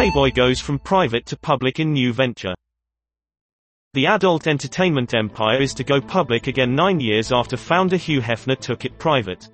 Playboy goes from private to public in new venture. The adult entertainment empire is to go public again nine years after founder Hugh Hefner took it private.